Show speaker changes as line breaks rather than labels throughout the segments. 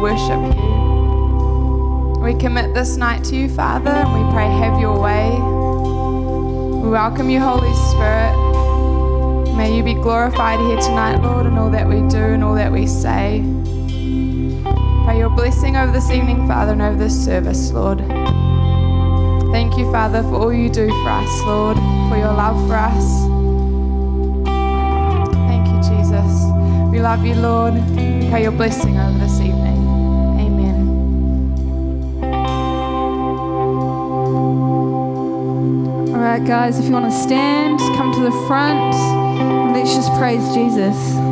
worship you. We commit this night to you, Father, and we pray, have your way. We welcome you, Holy Spirit. May you be glorified here tonight, Lord, in all that we do and all that we say. Pray your blessing over this evening, Father, and over this service, Lord. Thank you, Father, for all you do for us, Lord, for your love for us. Thank you, Jesus. We love you, Lord. Pray your blessing over this evening.
Right, guys, if you want to stand, come to the front. Let's just praise Jesus.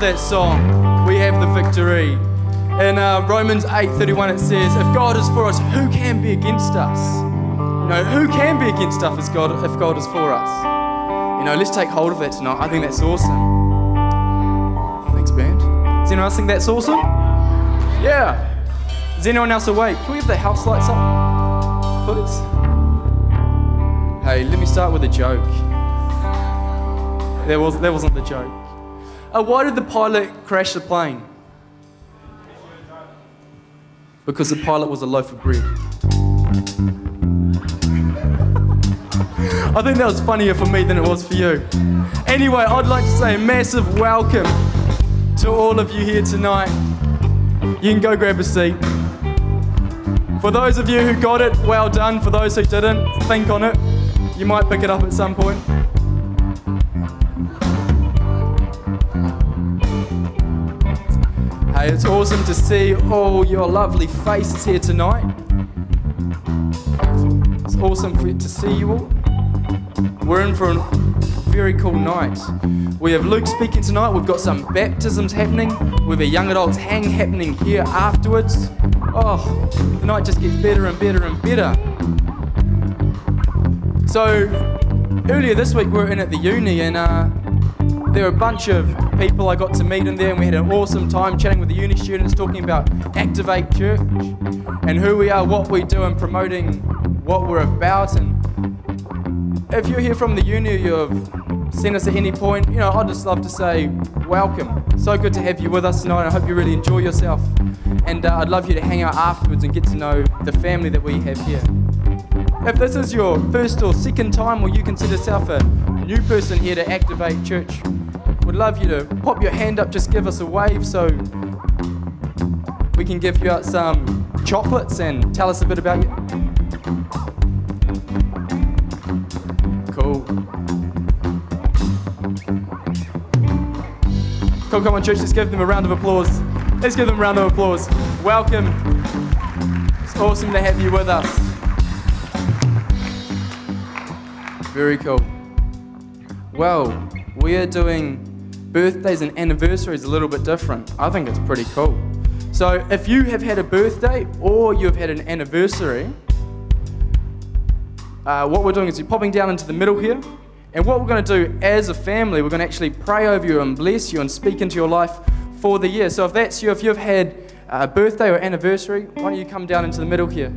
That
song. We have the victory. In uh, Romans 8:31, it says, "If God is for us, who can be against us? You know, who can be against us if God, if God is for us? You know, let's take hold of that tonight. I think that's awesome. Thanks, band. Does anyone else think that's awesome? Yeah. Is anyone else awake? Can we have the house lights up, please? Hey, let me start with a joke. That was that wasn't the joke. Uh, why did the pilot crash the plane? Because the pilot was a loaf of bread. I think that was funnier for me than it was for you. Anyway, I'd like to say a massive welcome to all of you here tonight. You can go grab a seat. For those of you who got it, well done. For those who didn't, think on it. You might pick it up at some point. It's awesome to see all your lovely faces here tonight. It's awesome for, to see you all. We're in for a very cool night. We have Luke speaking tonight. We've got some baptisms happening. We have a young adults hang happening here afterwards. Oh, the night just gets better and better and better. So, earlier this week we were in at the uni and uh, there were a bunch of people I got to meet in there, and we had an awesome time chatting with the uni students, talking about Activate Church and who we are, what we do, and promoting what we're about. And if you're here from the uni, you've seen us at any point, you know, I'd just love to say welcome. So good to have you with us tonight. I hope you really enjoy yourself, and uh, I'd love you to hang out afterwards and get to know the family that we have here. If this is your first or second time, or you consider yourself a new person here to Activate Church, would love you to pop your hand up, just give us a wave so we can give you out some chocolates and tell us a bit about you. Cool. Cool, come on, church, let's give them a round of applause. Let's give them a round of applause. Welcome. It's awesome to have you with us. Very cool. Well, we are doing birthdays and anniversaries a little bit different. I think it's pretty cool. So, if you have had a birthday or you've had an anniversary, uh, what we're doing is you're popping down into the middle here. And what we're going to do as a family, we're going to actually pray over you and bless you and speak into your life for the year. So, if that's you, if you've had a birthday or anniversary, why don't you come down into the middle here?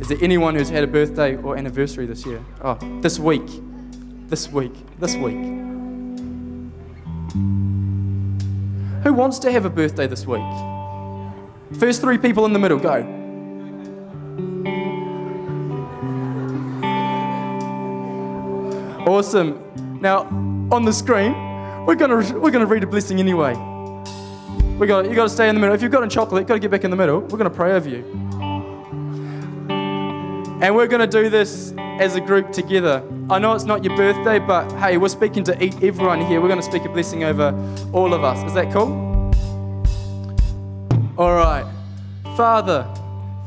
Is there anyone who's had a birthday or anniversary this year? Oh, this week. This week. This week. Who wants to have a birthday this week? First three people in the middle, go. Awesome. Now, on the screen, we're gonna we're gonna read a blessing anyway. We got you got to stay in the middle. If you've got a chocolate, got to get back in the middle. We're gonna pray over you, and we're gonna do this as a group together. I know it's not your birthday, but hey, we're speaking to everyone here. We're gonna speak a blessing over all of us. Is that cool? All right. Father,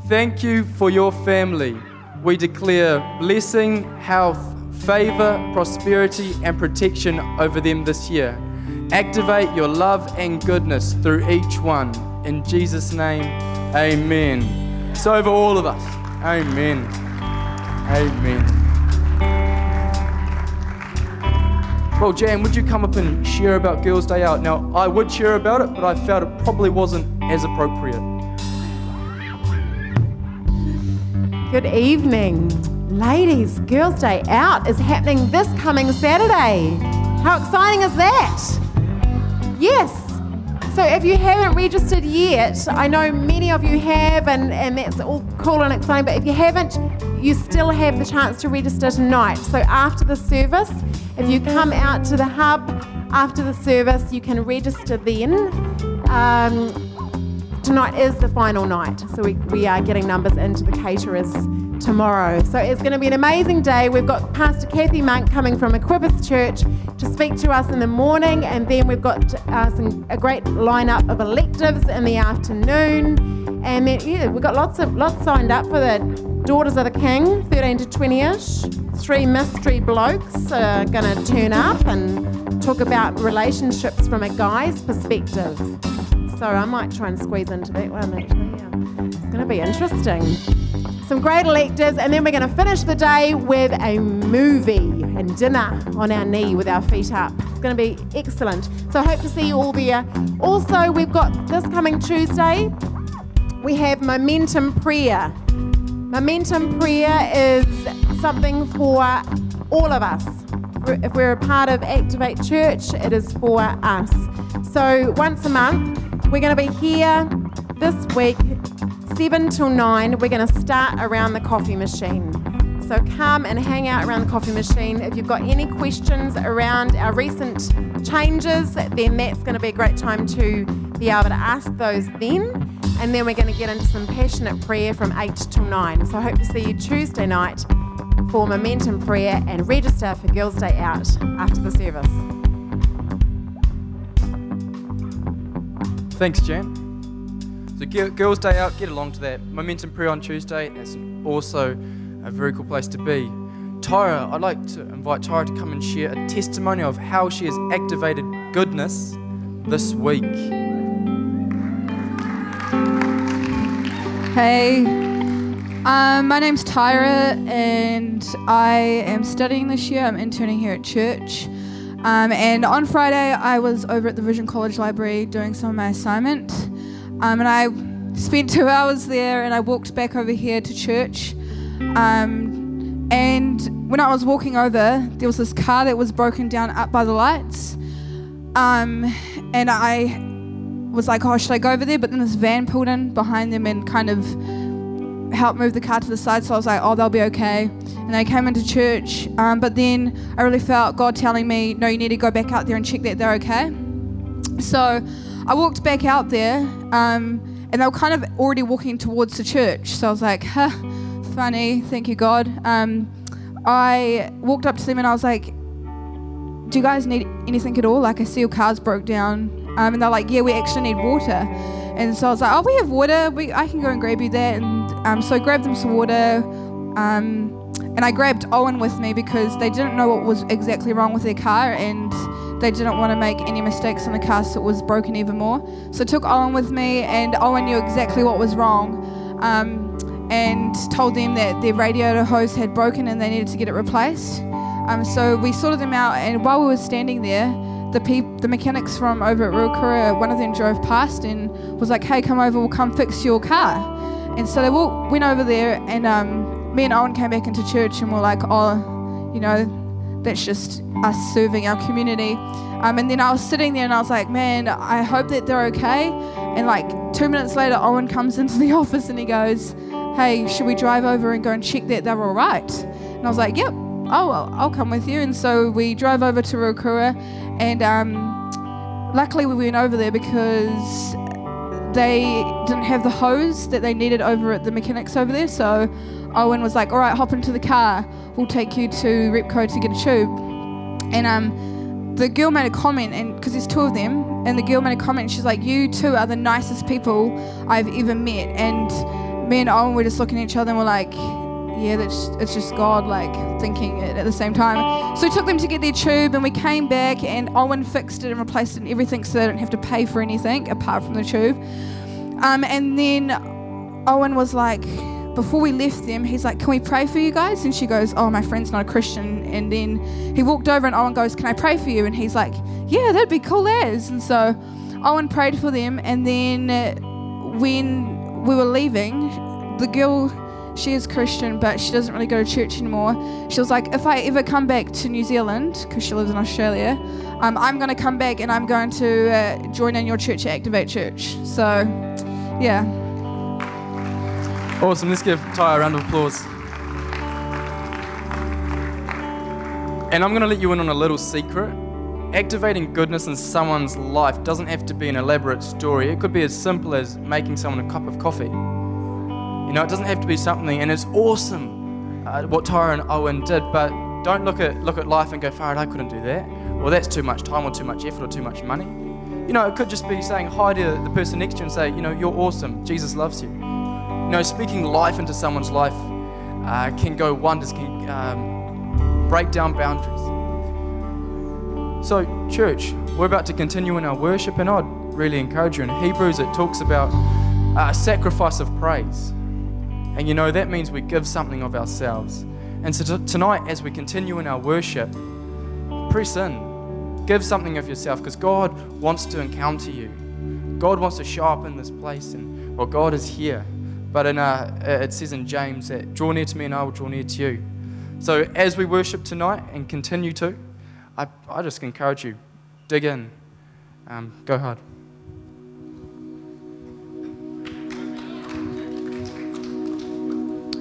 thank you for your family. We declare blessing, health, favor, prosperity, and protection over them this year. Activate your love and goodness through each one. In Jesus' name, amen. So over all of us. Amen. Amen. Well, Jan, would you come up and share about Girls' Day Out? Now, I would share about it, but I felt it probably wasn't as appropriate.
Good evening. Ladies, Girls' Day Out is happening this coming Saturday. How exciting is that? Yes. So if you haven't registered yet, I know many of you have, and, and that's all cool and exciting, but if you haven't, you still have the chance to register tonight. So after the service, if you come out to the hub after the service, you can register then. Um, tonight is the final night, so we, we are getting numbers into the caterers tomorrow. So it's going to be an amazing day. We've got Pastor Kathy Monk coming from Equippers Church to speak to us in the morning, and then we've got uh, some, a great lineup of electives in the afternoon. And then yeah, we've got lots of lots signed up for the Daughters of the King, 13 to 20ish. Three mystery blokes are going to turn up and talk about relationships from a guy's perspective. So I might try and squeeze into that one actually. Yeah. It's going to be interesting. Some great electives, and then we're going to finish the day with a movie and dinner on our knee with our feet up. It's going to be excellent. So I hope to see you all there. Also, we've got this coming Tuesday, we have Momentum Prayer. Momentum Prayer is something for all of us. If we're a part of Activate Church, it is for us. So once a month, we're going to be here this week, 7 till 9. We're going to start around the coffee machine. So come and hang out around the coffee machine. If you've got any questions around our recent changes, then that's going to be a great time to be able to ask those then. And then we're going to get into some passionate prayer from 8 till 9. So I hope to see you Tuesday night for Momentum Prayer and register for Girls' Day Out after the service.
Thanks, Jan. So, Girls' Day Out, get along to that. Momentum Prayer on Tuesday. That's also a very cool place to be. Tyra, I'd like to invite Tyra to come and share a testimony of how she has activated goodness this week.
Hey, um, my name's Tyra, and I am studying this year. I'm interning here at church. Um, and on Friday, I was over at the Vision College Library doing some of my assignment. Um, and I spent two hours there, and I walked back over here to church. Um, and when I was walking over, there was this car that was broken down up by the lights. Um, and I was like, oh, should I go over there? But then this van pulled in behind them and kind of helped move the car to the side. So I was like, oh, they'll be okay. And I came into church. Um, but then I really felt God telling me, no, you need to go back out there and check that they're okay. So I walked back out there, um, and they were kind of already walking towards the church. So I was like, huh, funny, thank you, God. Um, I walked up to them and I was like, do you guys need anything at all? Like, I see your car's broke down. Um, and they're like, yeah, we actually need water. And so I was like, oh, we have water. We, I can go and grab you that. And um, so I grabbed them some water. Um, and I grabbed Owen with me because they didn't know what was exactly wrong with their car and they didn't want to make any mistakes on the car so it was broken even more. So I took Owen with me and Owen knew exactly what was wrong um, and told them that their radiator hose had broken and they needed to get it replaced. Um, so we sorted them out and while we were standing there, the the mechanics from over at Ruakura, one of them drove past and was like, hey, come over, we'll come fix your car. And so they all went over there and um, me and Owen came back into church and we're like, oh, you know, that's just us serving our community. Um, and then I was sitting there and I was like, man, I hope that they're okay. And like two minutes later, Owen comes into the office and he goes, hey, should we drive over and go and check that they're all right? And I was like, yep, oh, well, I'll come with you. And so we drove over to Ruakura and um, luckily we went over there because they didn't have the hose that they needed over at the mechanics over there. So Owen was like, all right, hop into the car. We'll take you to Repco to get a tube. And um, the girl made a comment, and because there's two of them, and the girl made a comment. She's like, "You two are the nicest people I've ever met." And me and Owen were just looking at each other, and we're like, "Yeah, that's it's just God, like thinking it at the same time." So we took them to get their tube, and we came back, and Owen fixed it and replaced it and everything, so they don't have to pay for anything apart from the tube. Um, and then Owen was like, before we left them, he's like, Can we pray for you guys? And she goes, Oh, my friend's not a Christian. And then he walked over and Owen goes, Can I pray for you? And he's like, Yeah, that'd be cool as. And so Owen prayed for them. And then when we were leaving, the girl, she is Christian, but she doesn't really go to church anymore. She was like, If I ever come back to New Zealand, because she lives in Australia, um, I'm going to come back and I'm going to uh, join in your church at Activate Church. So, yeah.
Awesome. Let's give Ty a round of applause. And I'm going to let you in on a little secret. Activating goodness in someone's life doesn't have to be an elaborate story. It could be as simple as making someone a cup of coffee. You know, it doesn't have to be something, and it's awesome uh, what Tyra and Owen did, but don't look at look at life and go, Farad, I couldn't do that. Well, that's too much time or too much effort or too much money. You know, it could just be saying hi to the person next to you and say, you know, you're awesome. Jesus loves you. You know, speaking life into someone's life uh, can go wonders, can um, break down boundaries. So, church, we're about to continue in our worship, and I'd really encourage you. In Hebrews, it talks about uh, a sacrifice of praise. And you know, that means we give something of ourselves. And so, t- tonight, as we continue in our worship, press in. Give something of yourself because God wants to encounter you. God wants to show up in this place, and well, God is here. But in, uh, it says in James that draw near to me and I will draw near to you. So as we worship tonight and continue to, I, I just encourage you, dig in, um, go hard.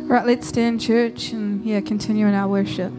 Right, let's stand, church, and yeah, continue in our worship.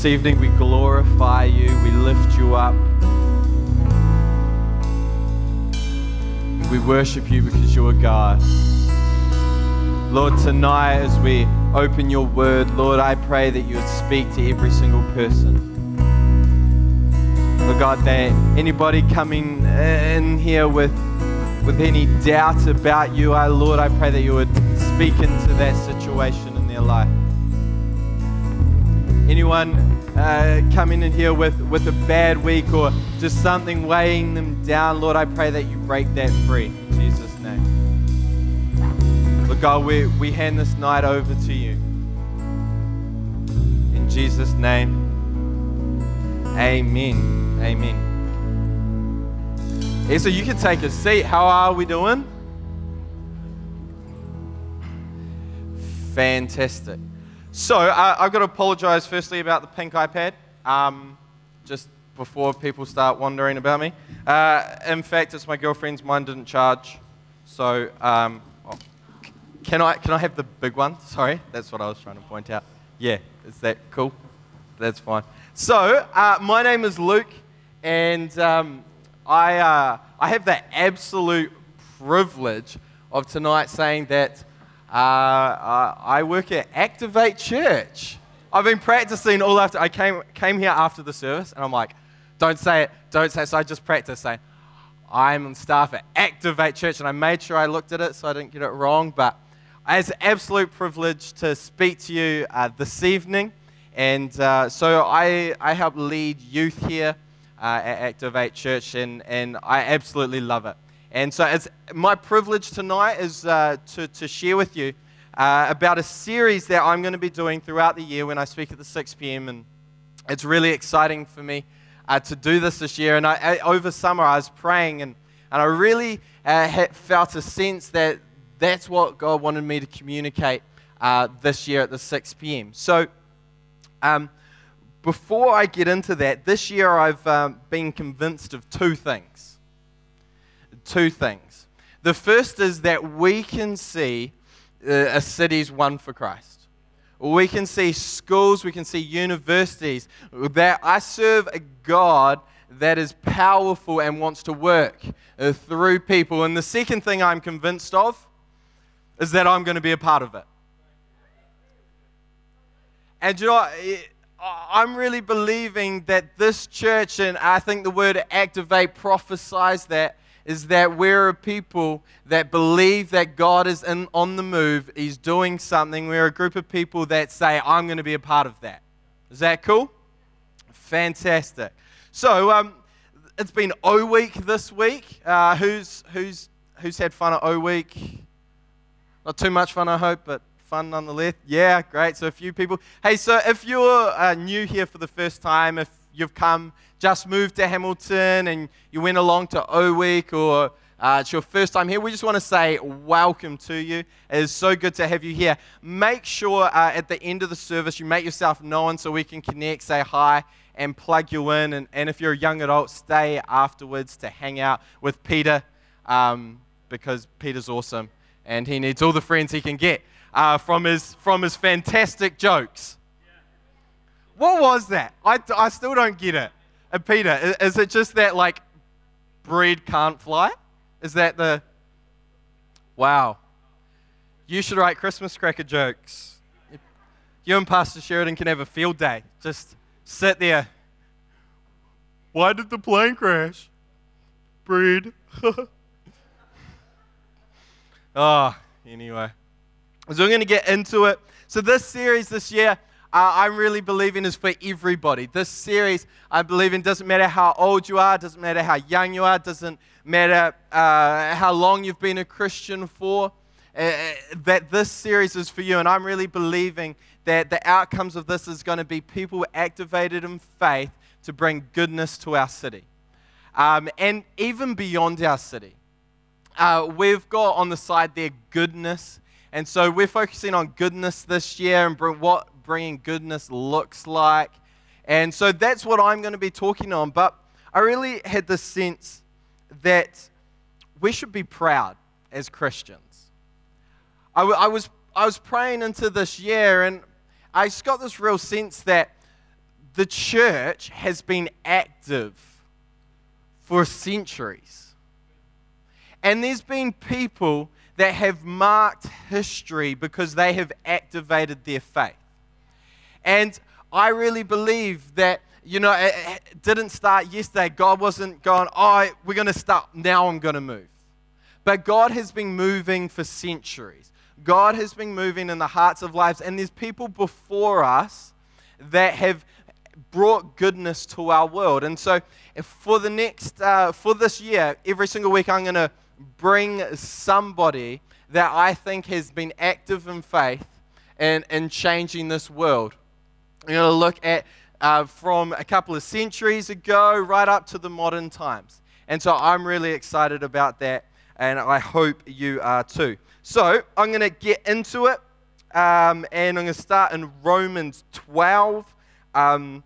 This evening we glorify you, we lift you up. We worship you because you are God. Lord, tonight as we open your word, Lord, I pray that you would speak to every single person. Lord God, that anybody coming in here with, with any doubt about you, I, Lord, I pray that you would speak into that situation in their life. Anyone uh, coming in here with, with a bad week or just something weighing them down, Lord, I pray that you break that free in Jesus' name. Lord God, we, we hand this night over to you. In Jesus' name, amen. Amen. Hey, so you can take a seat. How are we doing? Fantastic. So, uh, I've got to apologize firstly about the pink iPad, um, just before people start wondering about me. Uh, in fact, it's my girlfriend's, mine didn't charge. So, um, oh, can, I, can I have the big one? Sorry, that's what I was trying to point out. Yeah, is that cool? That's fine. So, uh, my name is Luke, and um, I, uh, I have the absolute privilege of tonight saying that uh, I work at Activate Church. I've been practicing all after. I came, came here after the service, and I'm like, don't say it, don't say it. So I just practiced saying, I'm on staff at Activate Church, and I made sure I looked at it so I didn't get it wrong. But it's an absolute privilege to speak to you uh, this evening. And uh, so I, I help lead youth here uh, at Activate Church, and, and I absolutely love it. And so it's my privilege tonight is uh, to, to share with you uh, about a series that I'm going to be doing throughout the year when I speak at the 6 p.m. And it's really exciting for me uh, to do this this year. And I, I, over summer, I was praying, and, and I really uh, felt a sense that that's what God wanted me to communicate uh, this year at the 6 p.m. So, um, before I get into that, this year I've um, been convinced of two things. Two things. The first is that we can see uh, a city's won for Christ. We can see schools, we can see universities that I serve a God that is powerful and wants to work uh, through people. And the second thing I'm convinced of is that I'm going to be a part of it. And you know. I'm really believing that this church, and I think the word activate prophesies that, is that we're a people that believe that God is in, on the move, He's doing something. We're a group of people that say, I'm going to be a part of that. Is that cool? Fantastic. So, um, it's been O Week this week. Uh, who's, who's, who's had fun at O Week? Not too much fun, I hope, but fun nonetheless. Yeah, great. So a few people. Hey, so if you're uh, new here for the first time, if you've come, just moved to Hamilton and you went along to O Week or uh, it's your first time here, we just want to say welcome to you. It is so good to have you here. Make sure uh, at the end of the service you make yourself known so we can connect, say hi, and plug you in. And, and if you're a young adult, stay afterwards to hang out with Peter um, because Peter's awesome and he needs all the friends he can get uh, from, his, from his fantastic jokes. What was that? I, I still don't get it. Uh, Peter, is, it just that, like, bread can't fly? Is that the. Wow. You should write Christmas cracker jokes. You and Pastor Sheridan can have a field day. Just sit there. Why did the plane crash? Bread. oh, anyway. So we're going to get into it. So this series this year, uh, I'm really believing is for everybody. This series, I believe in, doesn't matter how old you are, doesn't matter how young you are, doesn't matter uh, how long you've been a Christian for. Uh, that this series is for you, and I'm really believing that the outcomes of this is going to be people activated in faith to bring goodness to our city, um, and even beyond our city. Uh, we've got on the side there goodness and so we're focusing on goodness this year and bring, what bringing goodness looks like. And so that's what I'm going to be talking on. But I really had the sense that we should be proud as Christians. I, w- I was, I was praying into this year, and I just got this real sense that the church has been active for centuries. And there's been people that have marked history because they have activated their faith. And I really believe that, you know, it, didn't start yesterday. God wasn't going, oh, we're going to start, now I'm going to move. But God has been moving for centuries. God has been moving in the hearts of lives, and there's people before us that have brought goodness to our world. And so, for the next, uh, for this year, every single week, I'm going to bring somebody that I think has been active in faith and in changing this world. I'm going to look at uh, from a couple of centuries ago right up to the modern times. And so I'm really excited about that, and I hope you are too. So I'm going to get into it, um, and I'm going to start in Romans 12, because um,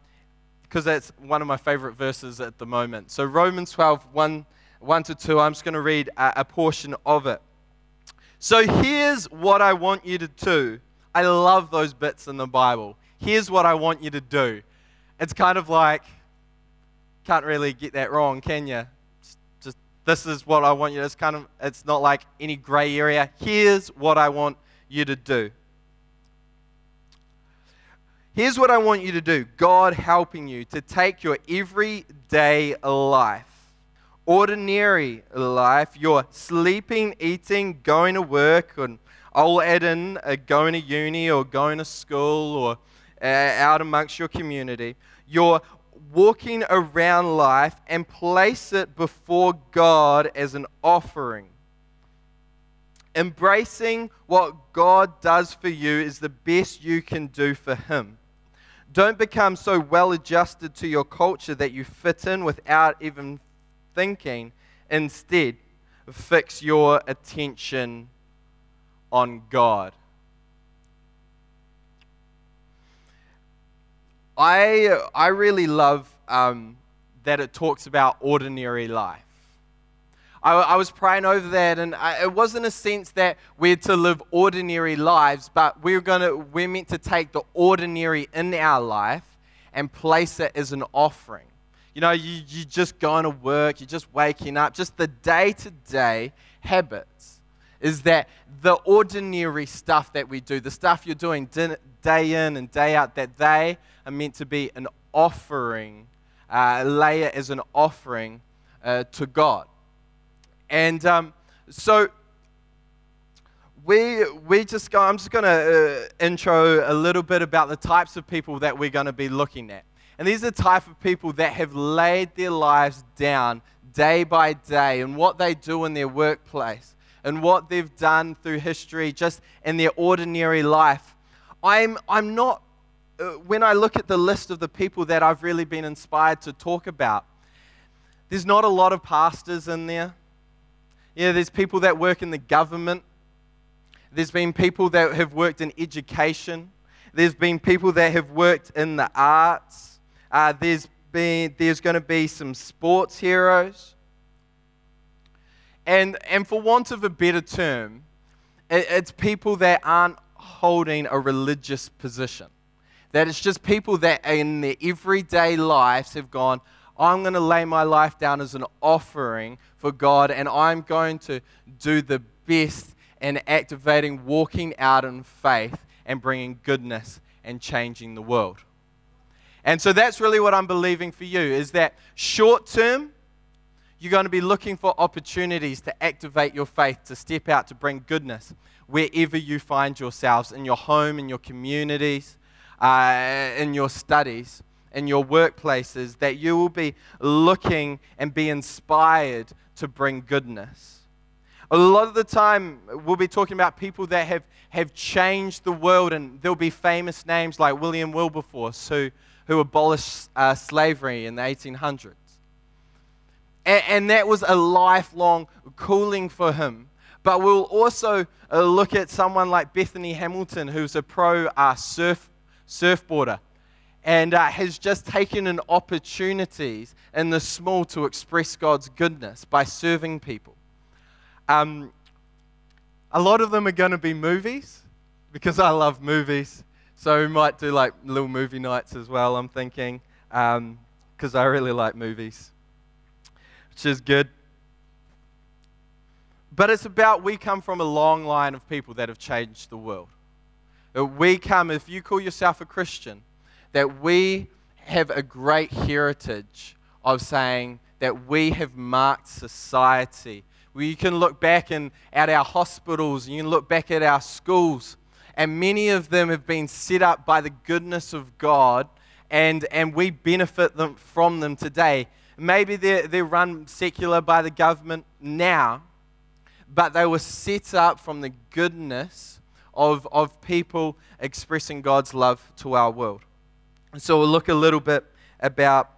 that's one of my favorite verses at the moment. So Romans 12, 1, 1 to 2, I'm just going to read a, a portion of it. So here's what I want you to do. I love those bits in the Bible. Here's what I want you to do. It's kind of like, can't really get that wrong, can you? Just, this is what I want you. It's kind of, it's not like any gray area. Here's what I want you to do. Here's what I want you to do God helping you to take your everyday life, ordinary life, your sleeping, eating, going to work, and I'll add in uh, going to uni or going to school or Uh, out amongst your community, you're walking around life and place it before God as an offering. Embracing what God does for you is the best you can do for Him. Don't become so well adjusted to your culture that you fit in without even thinking. Instead, fix your attention on God. I, I really love um, that it talks about ordinary life. I, I was praying over that, and I, it wasn't a sense that we're to live ordinary lives, but we're, gonna, we're meant to take the ordinary in our life and place it as an offering. You know, you, you just going to work, you're just waking up, just the day to day habits is that the ordinary stuff that we do, the stuff you're doing day in and day out, that they are meant to be an offering, uh, it as an offering uh, to God. And um, so we, we just go, I'm just going to uh, intro a little bit about the types of people that we're going to be looking at. And these are the type of people that have laid their lives down day by day and what they do in their workplace and what they've done through history just in their ordinary life. I'm, I'm not, uh, when I look at the list of the people that I've really been inspired to talk about, there's not a lot of pastors in there. Yeah, there's people that work in the government. There's been people that have worked in education. There's been people that have worked in the arts. Uh, there's been, there's going to be some sports heroes. And, and for want of a better term, it, it's people that aren't holding a religious position. That it's just people that in their everyday lives have gone, I'm going to lay my life down as an offering for God, and I'm going to do the best in activating, walking out in faith, and bringing goodness and changing the world. And so that's really what I'm believing for you is that short term, you're going to be looking for opportunities to activate your faith, to step out, to bring goodness wherever you find yourselves in your home, in your communities, uh, in your studies, in your workplaces, that you will be looking and be inspired to bring goodness. A lot of the time, we'll be talking about people that have, have changed the world, and there'll be famous names like William Wilberforce, who, who abolished uh, slavery in the 1800s. And, and that was a lifelong calling for him. But we'll also uh, look at someone like Bethany Hamilton, who's a pro uh, surf, surfboarder and uh, has just taken an opportunities in the small to express God's goodness by serving people. Um, a lot of them are going to be movies because I love movies. So we might do like little movie nights as well, I'm thinking, because I really like movies, which is good. But it's about we come from a long line of people that have changed the world. We come, if you call yourself a Christian, that we have a great heritage of saying that we have marked society. You can look back in, at our hospitals, you can look back at our schools, and many of them have been set up by the goodness of God, and, and we benefit them, from them today. Maybe they're, they're run secular by the government now, but they were set up from the goodness of, of people expressing God's love to our world. And so we'll look a little bit about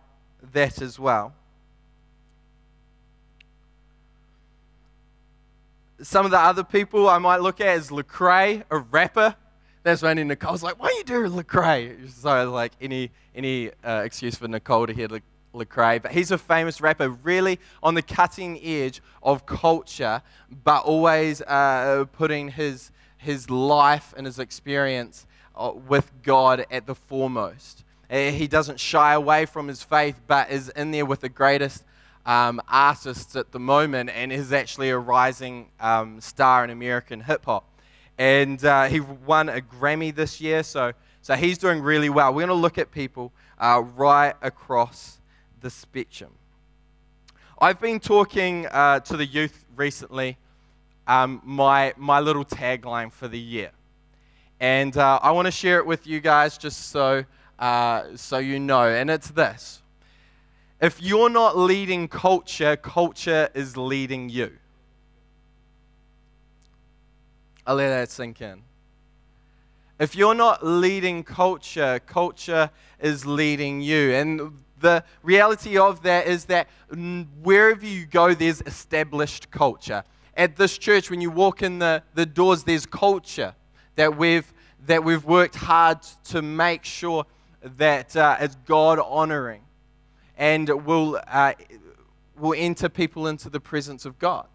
that as well. Some of the other people I might look at is Lecrae, a rapper. That's when Nicole's like, "Why you doing Lecrae?" So like any any uh, excuse for Nicole to hear Lecrae, but he's a famous rapper, really on the cutting edge of culture, but always uh, putting his his life and his experience uh, with God at the foremost. Uh, He doesn't shy away from his faith, but is in there with the greatest um, artists at the moment and is actually a rising um, star in American hip hop. And uh, he won a Grammy this year, so, so he's doing really well. We're going to look at people uh, right across the spectrum. I've been talking uh, to the youth recently, um, my, my little tagline for the year. And uh, I want to share it with you guys just so, uh, so you know. And it's this If you're not leading culture, culture is leading you. I'll let that sink in. If you're not leading culture, culture is leading you. And the reality of that is that wherever you go, there's established culture. At this church, when you walk in the, the doors, there's culture that we've, that we've worked hard to make sure that uh, God honoring and will, uh, will enter people into the presence of God.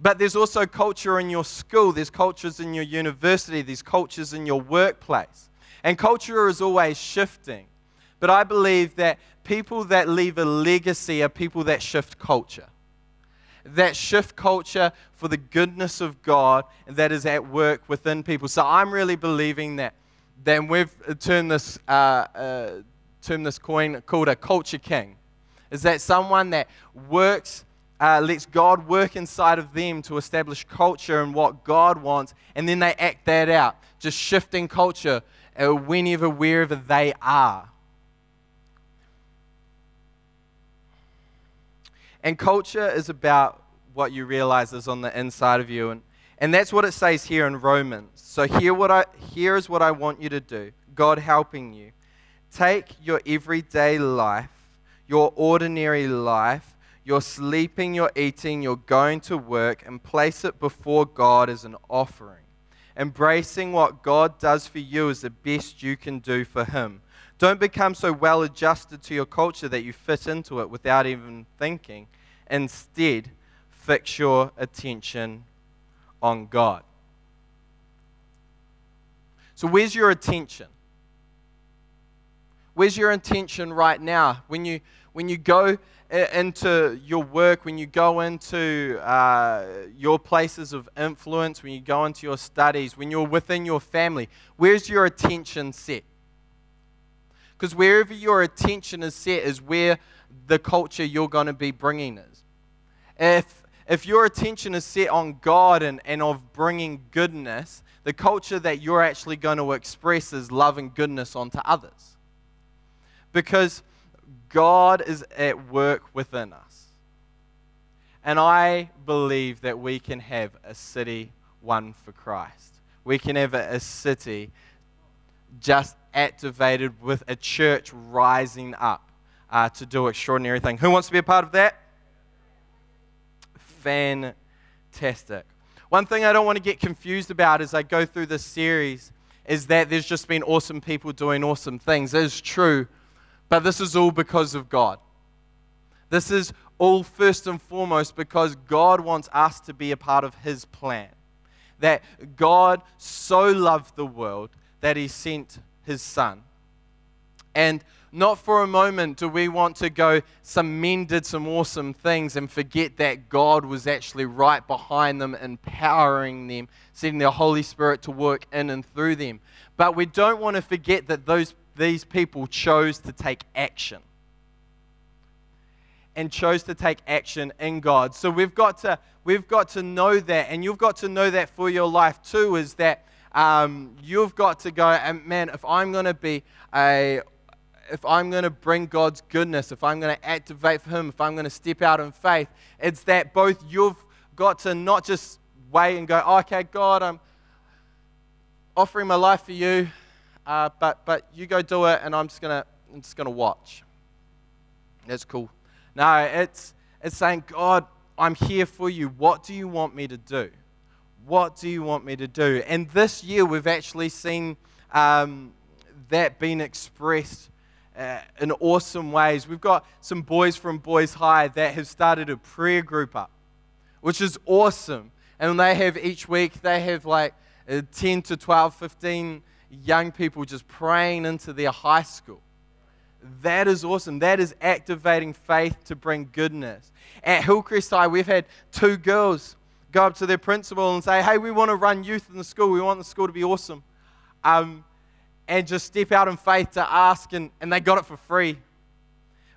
But there's also culture in your school, there's cultures in your university, there's cultures in your workplace. And culture is always shifting. But I believe that people that leave a legacy are people that shift culture. That shift culture for the goodness of God that is at work within people. So I'm really believing that. Then we've turned this, uh, uh, termed this coin called a culture king. Is that someone that works uh, lets God work inside of them to establish culture and what God wants, and then they act that out, just shifting culture uh, whenever, wherever they are. And culture is about what you realize is on the inside of you, and, and that's what it says here in Romans. So here, what I, here is what I want you to do God helping you. Take your everyday life, your ordinary life, you're sleeping, you're eating, you're going to work, and place it before God as an offering. Embracing what God does for you is the best you can do for Him. Don't become so well adjusted to your culture that you fit into it without even thinking. Instead, fix your attention on God. So, where's your attention? Where's your attention right now? When you, when you go into your work, when you go into uh, your places of influence, when you go into your studies, when you're within your family, where's your attention set? Because wherever your attention is set is where the culture you're going to be bringing is. If, if your attention is set on God and, and of bringing goodness, the culture that you're actually going to express is love and goodness onto others. Because God is at work within us. And I believe that we can have a city won for Christ. We can have a, a city just activated with a church rising up uh, to do extraordinary things. Who wants to be a part of that? Fantastic. One thing I don't want to get confused about as I go through this series is that there's just been awesome people doing awesome things. It is true, but this is all because of God. This is all first and foremost because God wants us to be a part of His plan. That God so loved the world that He sent His Son. And not for a moment do we want to go, some men did some awesome things and forget that God was actually right behind them, empowering them, sending the Holy Spirit to work in and through them. But we don't want to forget that those, these people chose to take action and chose to take action in God. So we've got to we've got to know that, and you've got to know that for your life too. Is that um, you've got to go and man, if I'm going to be a if I'm going to bring God's goodness, if I'm going to activate for Him, if I'm going to step out in faith, it's that both you've got to not just wait and go, oh, okay, God, I'm offering my life for you, uh, but but you go do it, and I'm just gonna I'm just gonna watch. That's cool. No, it's, it's saying, God, I'm here for you. What do you want me to do? What do you want me to do? And this year, we've actually seen um, that being expressed uh, in awesome ways. We've got some boys from Boys High that have started a prayer group up, which is awesome. And they have each week, they have like uh, 10 to 12, 15 young people just praying into their high school. That is awesome. That is activating faith to bring goodness. At Hillcrest High, we've had two girls go up to their principal and say, Hey, we want to run youth in the school. We want the school to be awesome. Um, and just step out in faith to ask, and, and they got it for free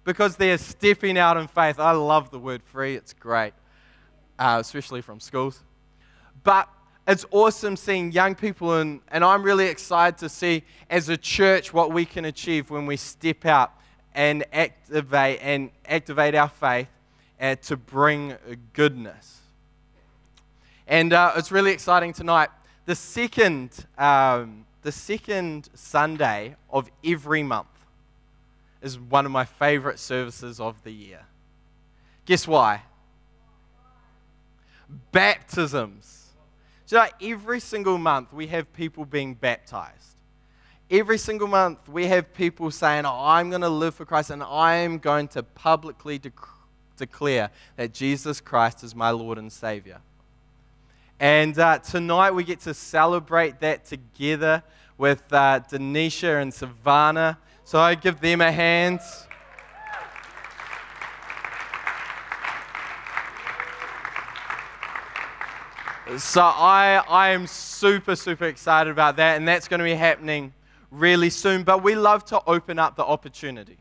because they're stepping out in faith. I love the word free, it's great, uh, especially from schools. But it's awesome seeing young people, and, and I'm really excited to see as a church what we can achieve when we step out and activate and activate our faith uh, to bring goodness. And uh, it's really exciting tonight. The second, um, the second Sunday of every month is one of my favorite services of the year. Guess why? Baptisms. So like every single month we have people being baptized. Every single month we have people saying, oh, I'm going to live for Christ and I'm going to publicly dec- declare that Jesus Christ is my Lord and Savior. And uh, tonight we get to celebrate that together with uh, Denisha and Savannah. So I give them a hand. So I, I am super, super excited about that, and that's going to be happening really soon. But we love to open up the opportunity.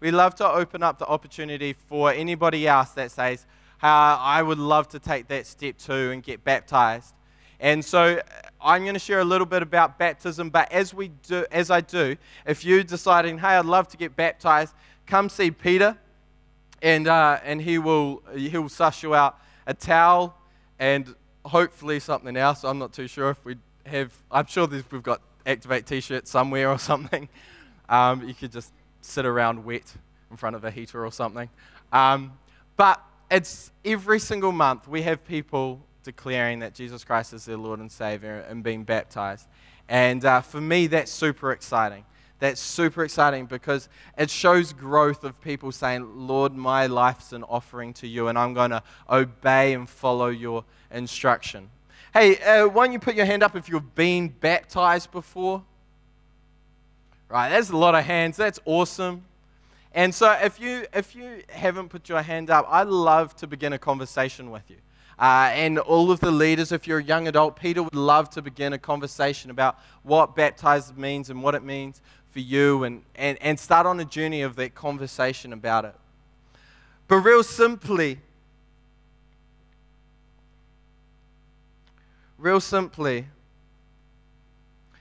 We love to open up the opportunity for anybody else that says, uh, I would love to take that step too and get baptized. And so I'm going to share a little bit about baptism, but as we do, as I do, if you're deciding, hey, I'd love to get baptized, come see Peter, and uh, and he will he will suss you out a towel and hopefully something else. I'm not too sure if we have. I'm sure we've got activate T-shirts somewhere or something. Um, you could just sit around wet in front of a heater or something. Um, but it's every single month we have people declaring that Jesus Christ is their Lord and Savior and being baptized. And uh, for me, that's super exciting. That's super exciting because it shows growth of people saying, Lord, my life's an offering to you, and I'm going to obey and follow your instruction. Hey, uh, why don't you put your hand up if you've been baptized before? Right, there's a lot of hands. That's awesome. And so, if you if you haven't put your hand up, I'd love to begin a conversation with you. Uh, and all of the leaders, if you're a young adult, Peter would love to begin a conversation about what baptized means and what it means for you, and, and, and start on a journey of that conversation about it. But real simply, real simply,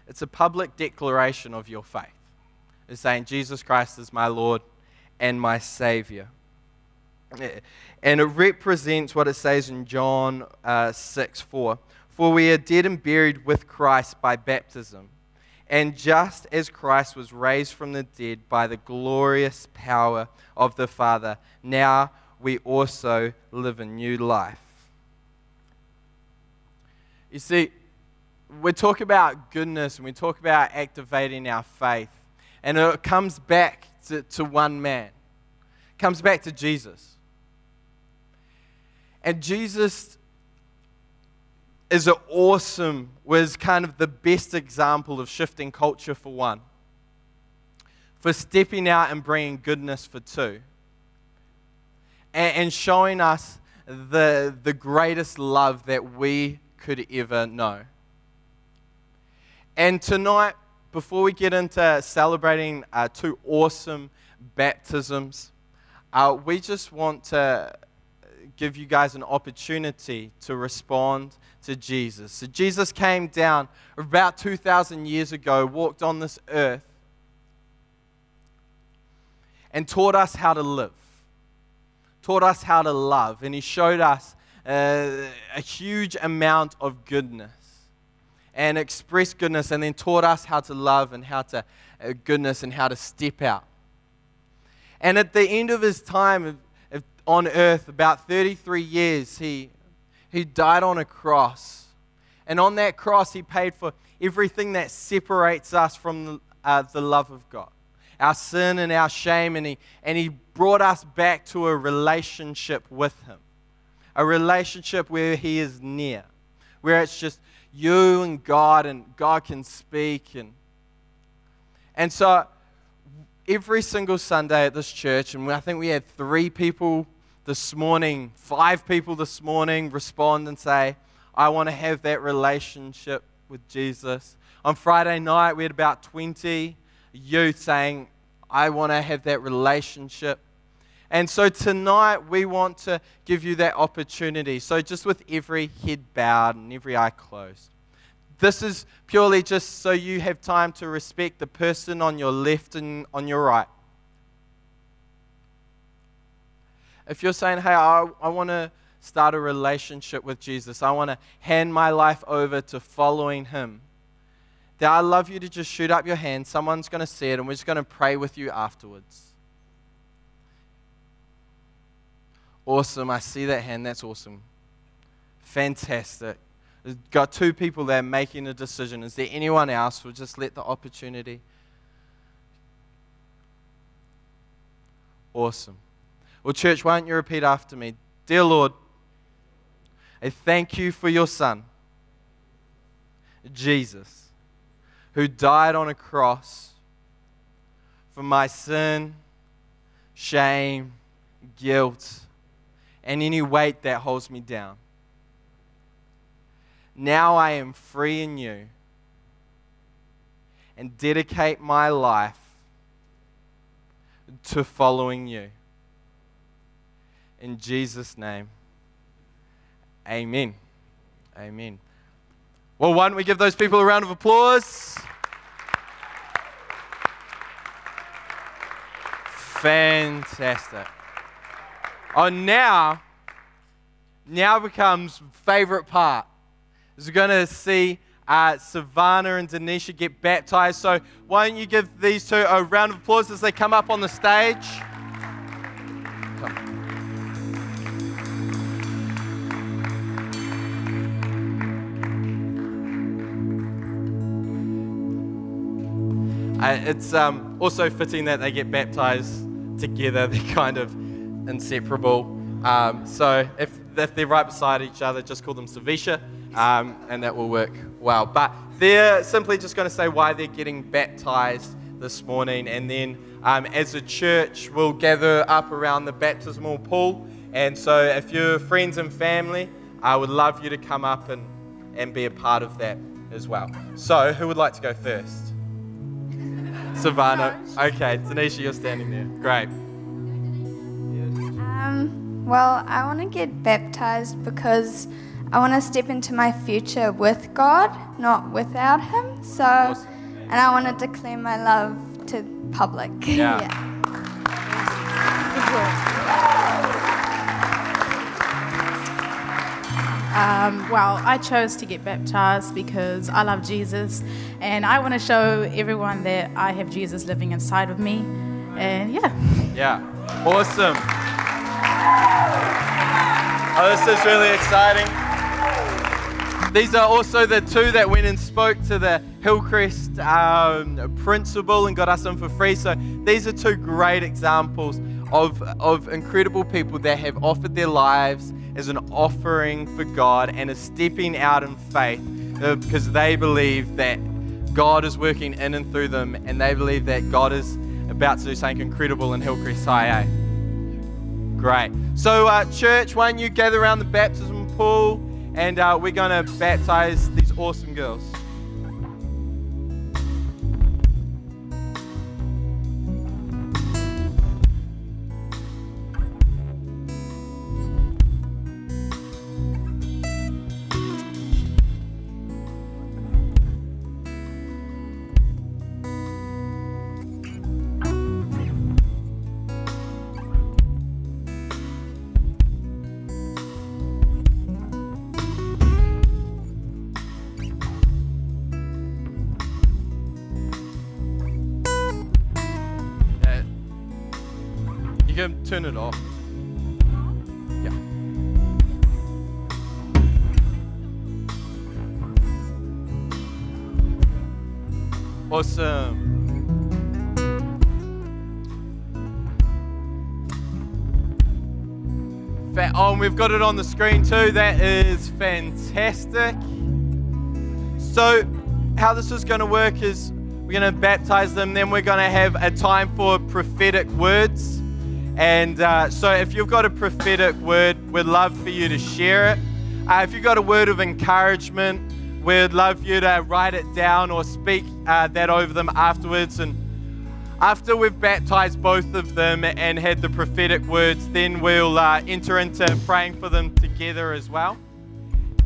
it's a public declaration of your faith. It's saying, Jesus Christ is my Lord and my Savior. And it represents what it says in John uh, 6 4. For we are dead and buried with Christ by baptism. And just as Christ was raised from the dead by the glorious power of the Father, now we also live a new life. You see, we talk about goodness and we talk about activating our faith, and it comes back to, to one man. It comes back to Jesus. And Jesus is an awesome, was kind of the best example of shifting culture for one, for stepping out and bringing goodness for two, and, and showing us the, the greatest love that we could ever know. And tonight, before we get into celebrating uh, two awesome baptisms, uh, we just want to give you guys an opportunity to respond to Jesus. So, Jesus came down about 2,000 years ago, walked on this earth, and taught us how to live, taught us how to love, and He showed us uh, a huge amount of goodness and expressed goodness, and then taught us how to love and how to uh, goodness and how to step out. And at the end of his time on earth, about 33 years, he, he died on a cross. And on that cross, he paid for everything that separates us from the, uh, the love of God our sin and our shame. And he, and he brought us back to a relationship with him, a relationship where he is near, where it's just you and God, and God can speak. And, and so every single Sunday at this church, and I think we had three people this morning, five people this morning respond and say, I want to have that relationship with Jesus. On Friday night, we had about 20 youth saying, I want to have that relationship. And so tonight, we want to give you that opportunity. So, just with every head bowed and every eye closed. This is purely just so you have time to respect the person on your left and on your right. If you're saying, hey, I, I want to start a relationship with Jesus, I want to hand my life over to following Him, then I'd love you to just shoot up your hand. Someone's going to see it, and we're just going to pray with you afterwards. Awesome. I see that hand. That's awesome. Fantastic. We've got two people there making a decision. Is there anyone else? We'll just let the opportunity. Awesome. Well, church, why don't you repeat after me? Dear Lord, I thank you for your Son, Jesus, who died on a cross for my sin, shame, guilt, and any weight that holds me down. Now I am free in you and dedicate my life to following you. In Jesus' name, amen. Amen. Well, why don't we give those people a round of applause? Fantastic. Oh, now, now becomes favorite part. Is we're going to see uh, Savannah and Denisha get baptized. So why don't you give these two a round of applause as they come up on the stage? Uh, it's um, also fitting that they get baptized together. They're kind of inseparable. Um, so if, if they're right beside each other, just call them Savisha, um, and that will work well. But they're simply just going to say why they're getting baptized this morning, and then um, as a church, we'll gather up around the baptismal pool. And so if you're friends and family, I would love you to come up and, and be a part of that as well. So, who would like to go first? Savannah. Okay, Tanisha, you're standing there. Great.
Um, well, I want to get baptized because I want to step into my future with God, not without Him. So, and I want to declare my love to public.
Yeah.
Um, well, I chose to get baptized because I love Jesus and I want to show everyone that I have Jesus living inside of me. And yeah.
Yeah. Awesome. Oh, this is really exciting. these are also the two that went and spoke to the Hillcrest um, principal and got us in for free. So these are two great examples of, of incredible people that have offered their lives as an offering for God and are stepping out in faith uh, because they believe that God is working in and through them and they believe that God is about to do something incredible in Hillcrest High. Great. So, uh, church, why don't you gather around the baptism pool and uh, we're going to baptize these awesome girls. We've got it on the screen too. That is fantastic. So, how this is going to work is we're going to baptize them, then we're going to have a time for prophetic words. And uh, so, if you've got a prophetic word, we'd love for you to share it. Uh, if you've got a word of encouragement, we'd love for you to write it down or speak uh, that over them afterwards. And after we've baptized both of them and had the prophetic words, then we'll uh, enter into praying for them together as well.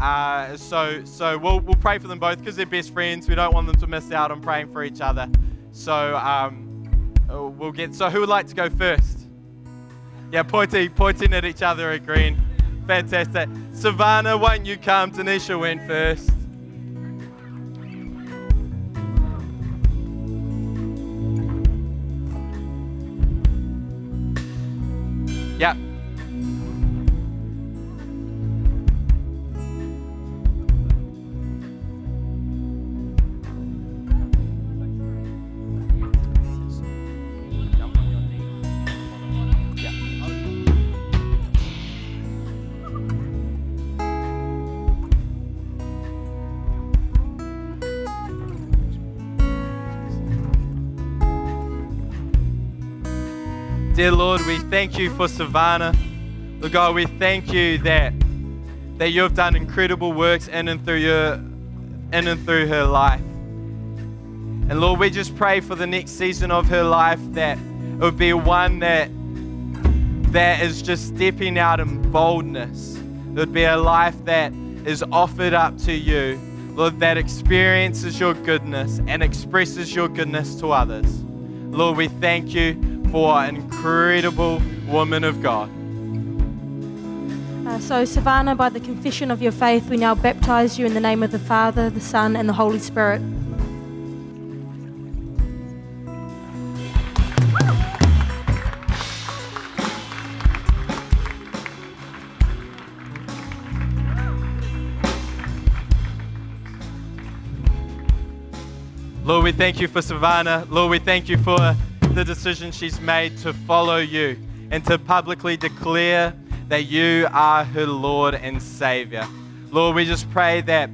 Uh, so so we'll, we'll pray for them both because they're best friends. We don't want them to miss out on praying for each other. So um, uh, we'll get. So who would like to go first? Yeah, pointing pointing at each other, agreeing. Fantastic. Savannah, won't you come? Tanisha went first. Yeah. Lord, we thank you for Savannah. Lord God, we thank you that that you have done incredible works in and through your in and through her life. And Lord, we just pray for the next season of her life that it would be one that that is just stepping out in boldness. It would be a life that is offered up to you. Lord, that experiences your goodness and expresses your goodness to others. Lord, we thank you for an incredible woman of God.
Uh, so, Savannah, by the confession of your faith, we now baptize you in the name of the Father, the Son, and the Holy Spirit.
Lord, we thank you for Savannah. Lord, we thank you for the decision she's made to follow you and to publicly declare that you are her Lord and Savior. Lord, we just pray that,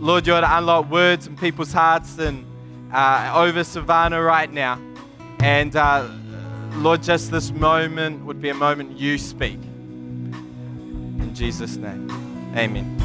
Lord, you're to unlock words in people's hearts and uh, over Savannah right now. And uh, Lord, just this moment would be a moment you speak. In Jesus' name, amen.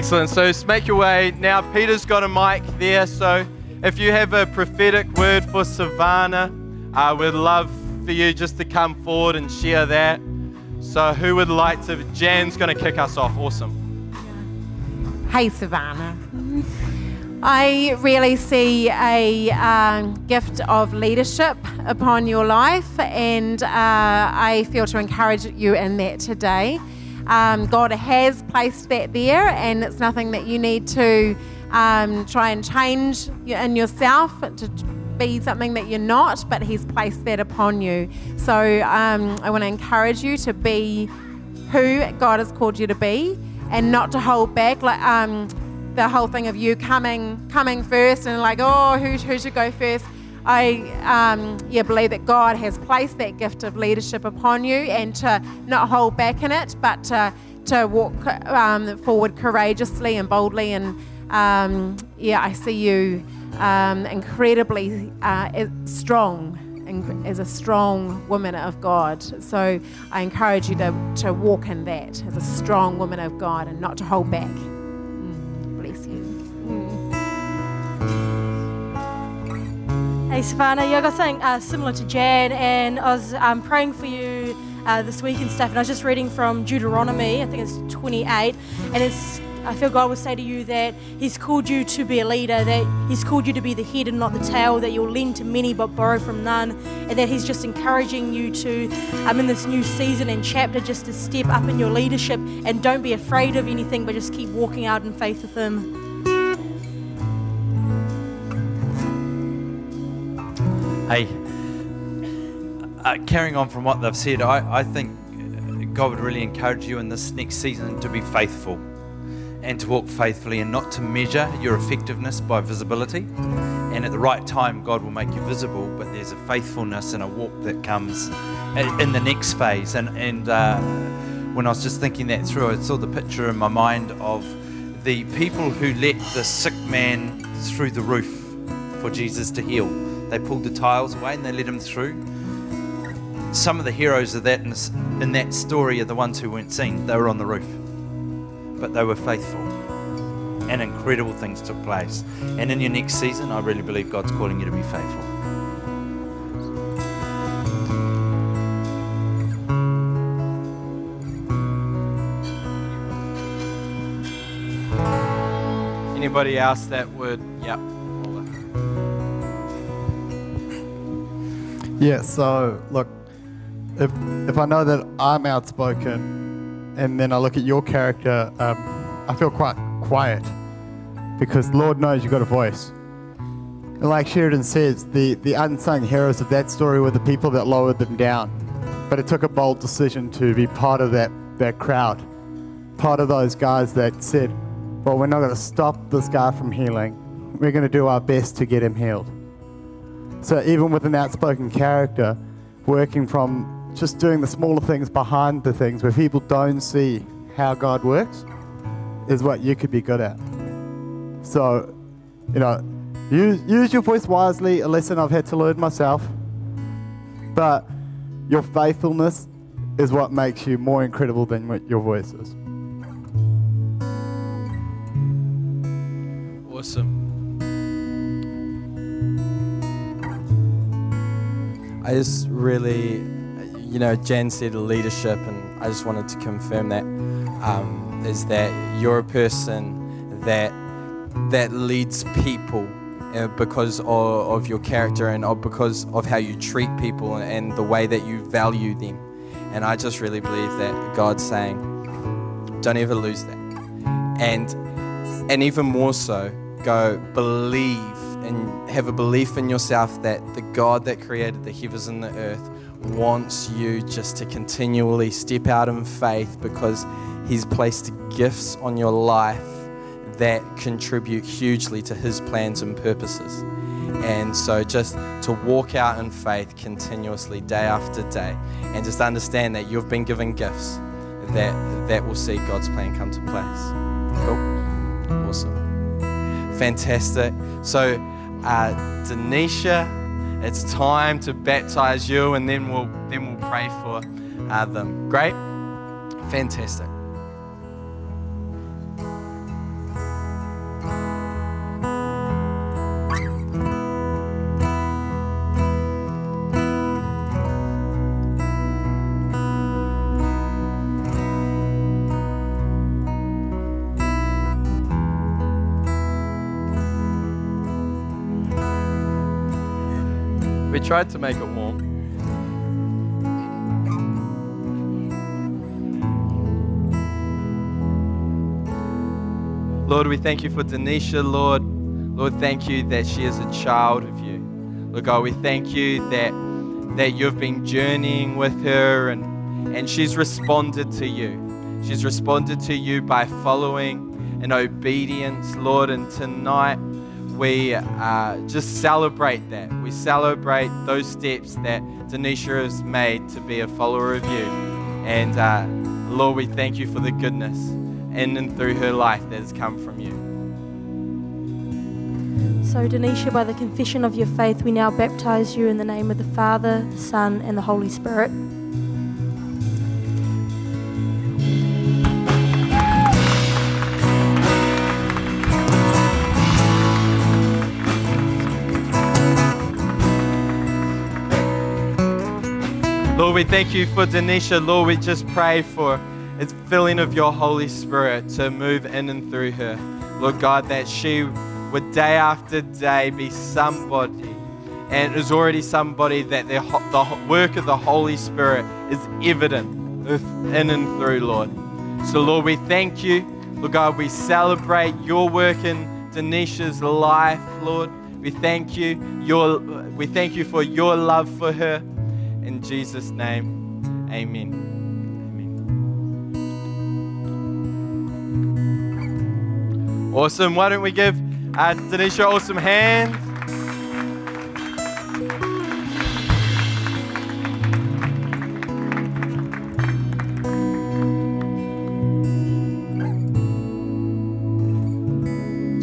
Excellent. So make your way. Now, Peter's got a mic there. So if you have a prophetic word for Savannah, uh, we'd love for you just to come forward and share that. So who would like to? Jan's going to kick us off. Awesome.
Hey, Savannah. I really see a um, gift of leadership upon your life, and uh, I feel to encourage you in that today. Um, God has placed that there, and it's nothing that you need to um, try and change in yourself to be something that you're not, but He's placed that upon you. So um, I want to encourage you to be who God has called you to be, and not to hold back. Like um, the whole thing of you coming coming first, and like, oh, who, who should go first? I um, yeah believe that God has placed that gift of leadership upon you, and to not hold back in it, but to to walk um, forward courageously and boldly. And um, yeah, I see you um, incredibly uh, strong as a strong woman of God. So I encourage you to, to walk in that as a strong woman of God and not to hold back.
Hey, Savannah, yeah, I got something uh, similar to Jan, and I was um, praying for you uh, this week and stuff, and I was just reading from Deuteronomy, I think it's 28, and it's I feel God will say to you that He's called you to be a leader, that He's called you to be the head and not the tail, that you'll lend to many but borrow from none, and that He's just encouraging you to, um, in this new season and chapter, just to step up in your leadership and don't be afraid of anything, but just keep walking out in faith with Him.
Hey, uh, carrying on from what they've said, I, I think God would really encourage you in this next season to be faithful and to walk faithfully and not to measure your effectiveness by visibility. And at the right time, God will make you visible, but there's a faithfulness and a walk that comes in in the next phase. And, and uh, when I was just thinking that through, I saw the picture in my mind of the people who let the sick man through the roof for Jesus to heal. They pulled the tiles away and they let him through. Some of the heroes of that in, that story are the ones who weren't seen. They were on the roof, but they were faithful, and incredible things took place. And in your next season, I really believe God's calling you to be faithful.
Anybody else that would? Yep.
Yeah, so look, if if I know that I'm outspoken, and then I look at your character, um, I feel quite quiet because Lord knows you've got a voice. And like Sheridan says, the, the unsung heroes of that story were the people that lowered them down. But it took a bold decision to be part of that, that crowd, part of those guys that said, well, we're not going to stop this guy from healing. We're going to do our best to get him healed. So even with an outspoken character, working from just doing the smaller things behind the things where people don't see how God works is what you could be good at. So, you know, use, use your voice wisely, a lesson I've had to learn myself. But your faithfulness is what makes you more incredible than what your voice is.
Awesome. I just really, you know, Jan said leadership, and I just wanted to confirm that um, is that you're a person that that leads people uh, because of, of your character and of, because of how you treat people and the way that you value them. And I just really believe that God's saying, don't ever lose that. And and even more so, go believe and have a belief in yourself that the God that created the heavens and the earth wants you just to continually step out in faith because He's placed gifts on your life that contribute hugely to His plans and purposes. And so just to walk out in faith continuously, day after day, and just understand that you've been given gifts that, that will see God's plan come to place. Cool. Awesome. Fantastic. So, uh, Denisha, it's time to baptize you, and then we'll then we'll pray for uh, them. Great. Fantastic. tried to make it warm. Lord, we thank you for Denisha, Lord. Lord, thank you that she is a child of you. Lord God, we thank you that that you've been journeying with her and and she's responded to you. She's responded to you by following and obedience, Lord, and tonight we uh, just celebrate that. We celebrate those steps that Denisha has made to be a follower of you. And uh, Lord, we thank you for the goodness in and through her life that has come from you.
So, Denisha, by the confession of your faith, we now baptize you in the name of the Father, the Son, and the Holy Spirit.
Lord, we thank you for Denisha. Lord, we just pray for its filling of your Holy Spirit to move in and through her. Lord God, that she would day after day be somebody, and is already somebody that the, the work of the Holy Spirit is evident in and through, Lord. So, Lord, we thank you. Lord God, we celebrate your work in Denisha's life, Lord. We thank you. Your, we thank you for your love for her. In Jesus' name, amen. Amen. Awesome. Why don't we give uh, Denisha all some hands?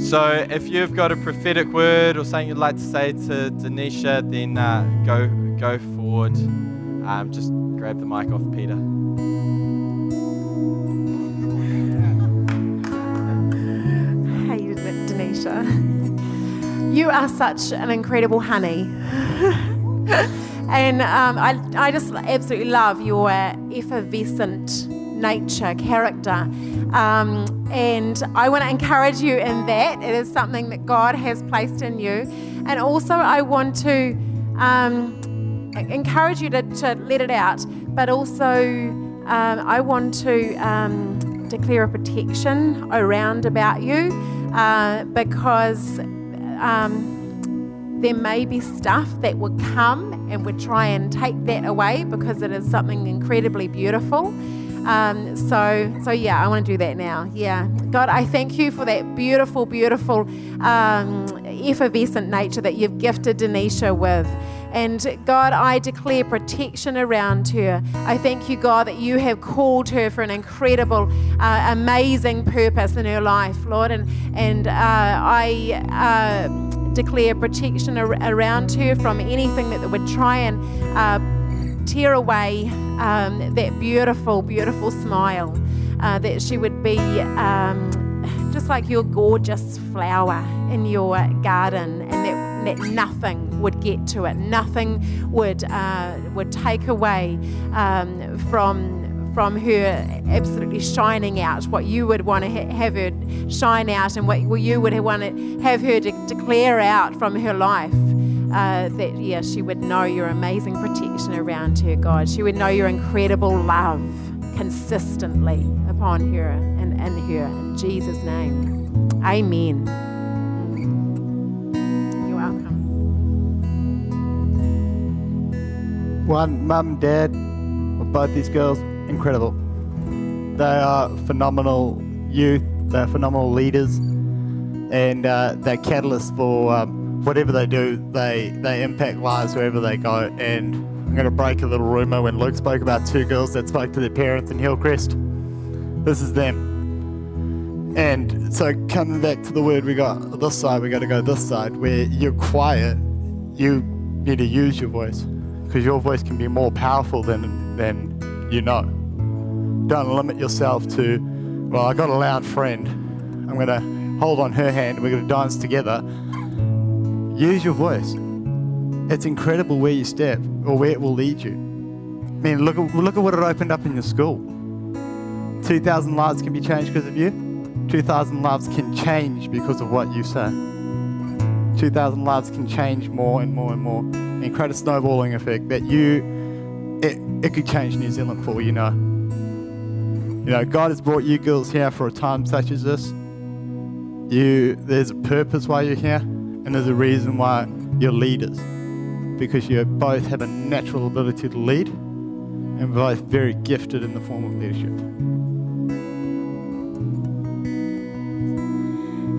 So, if you've got a prophetic word or something you'd like to say to Denisha, then uh, go go forward. Um, just grab the mic off Peter.
Hey, Denisha. You are such an incredible honey. and um, I, I just absolutely love your effervescent nature, character. Um, and I want to encourage you in that. It is something that God has placed in you. And also, I want to um, encourage you to, to let it out, but also, um, I want to um, declare a protection around about you uh, because um, there may be stuff that would come and would try and take that away because it is something incredibly beautiful. Um, so, so yeah, I want to do that now. Yeah, God, I thank you for that beautiful, beautiful, um, effervescent nature that you've gifted Denisha with. And God, I declare protection around her. I thank you, God, that you have called her for an incredible, uh, amazing purpose in her life, Lord. And and uh, I. Uh, declare protection ar- around her from anything that would try and uh, tear away um, that beautiful, beautiful smile. Uh, that she would be um, just like your gorgeous flower in your garden, and that, that nothing would get to it. Nothing would uh, would take away um, from from her absolutely shining out what you would want to ha- have her shine out and what you would want to have her de- declare out from her life. Uh, that yeah, she would know your amazing protection around her, God. She would know your incredible love consistently upon her and in her. In Jesus' name, Amen.
One, mum, dad, both these girls, incredible. They are phenomenal youth, they're phenomenal leaders, and uh, they're catalysts for um, whatever they do. They, they impact lives wherever they go. And I'm going to break a little rumor when Luke spoke about two girls that spoke to their parents in Hillcrest. This is them. And so coming back to the word, we got this side, we got to go this side, where you're quiet, you need to use your voice because your voice can be more powerful than, than you know. Don't limit yourself to, well, I got a loud friend. I'm going to hold on her hand. We're going to dance together. Use your voice. It's incredible where you step or where it will lead you. I mean, look at, look at what it opened up in your school. 2,000 lives can be changed because of you. 2,000 lives can change because of what you say. 2,000 lives can change more and more and more and create a snowballing effect that you, it, it could change New Zealand for you know. You know, God has brought you girls here for a time such as this. you there's a purpose why you're here, and there's a reason why you're leaders, because you both have a natural ability to lead, and both very gifted in the form of leadership.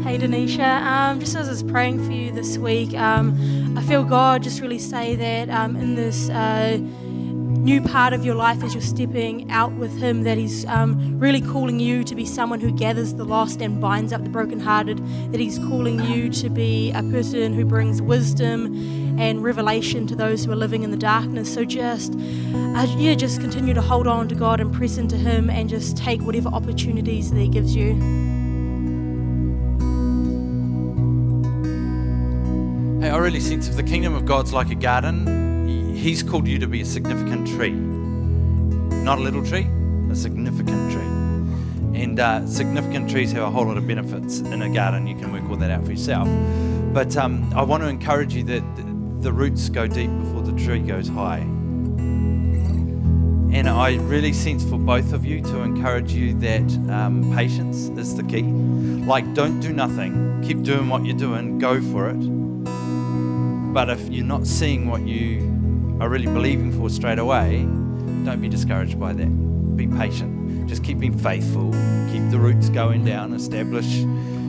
Hey Denisha, um, just as I was praying for you this week, um, I feel God just really say that um, in this uh, new part of your life as you're stepping out with Him, that He's um, really calling you to be someone who gathers the lost and binds up the brokenhearted, that He's calling you to be a person who brings wisdom and revelation to those who are living in the darkness. So just, uh, yeah, just continue to hold on to God and press into Him and just take whatever opportunities that He gives you.
I really sense if the kingdom of God's like a garden, He's called you to be a significant tree. Not a little tree, a significant tree. And uh, significant trees have a whole lot of benefits in a garden. You can work all that out for yourself. But um, I want to encourage you that the roots go deep before the tree goes high. And I really sense for both of you to encourage you that um, patience is the key. Like, don't do nothing, keep doing what you're doing, go for it. But if you're not seeing what you are really believing for straight away, don't be discouraged by that. Be patient. Just keep being faithful. Keep the roots going down. Establish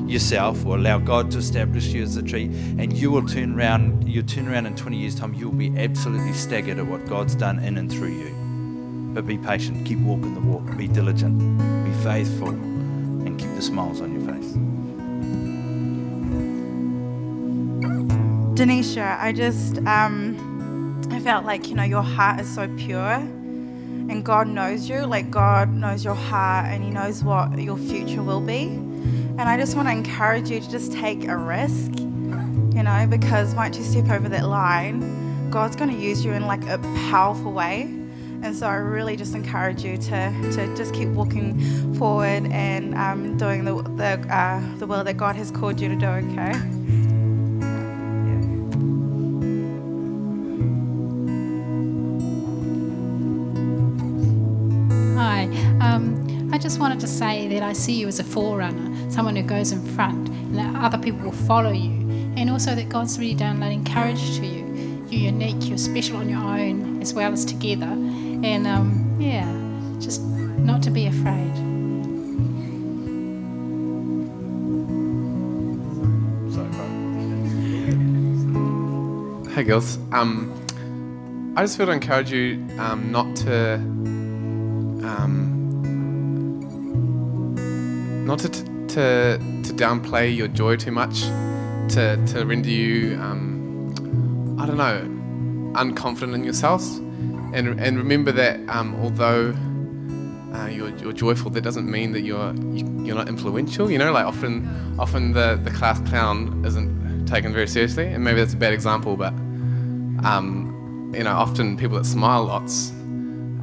yourself or allow God to establish you as a tree. And you will turn around, you'll turn around in 20 years' time, you'll be absolutely staggered at what God's done in and through you. But be patient. Keep walking the walk. Be diligent. Be faithful. And keep the smiles on your
Denisha, I just um, I felt like you know your heart is so pure, and God knows you. Like God knows your heart, and He knows what your future will be. And I just want to encourage you to just take a risk, you know, because once you step over that line, God's going to use you in like a powerful way. And so I really just encourage you to, to just keep walking forward and um, doing the the, uh, the will that God has called you to do. Okay.
Just wanted to say that I see you as a forerunner, someone who goes in front, and that other people will follow you. And also that God's really downloading courage to you. You're unique, you're special on your own as well as together. And um, yeah, just not to be afraid.
Hey girls, um, I just feel to encourage you um, not to um, not to, to to downplay your joy too much, to to render you um, I don't know unconfident in yourselves, and and remember that um, although uh, you're, you're joyful, that doesn't mean that you're you, you're not influential. You know, like often often the the class clown isn't taken very seriously, and maybe that's a bad example, but um, you know, often people that smile lots,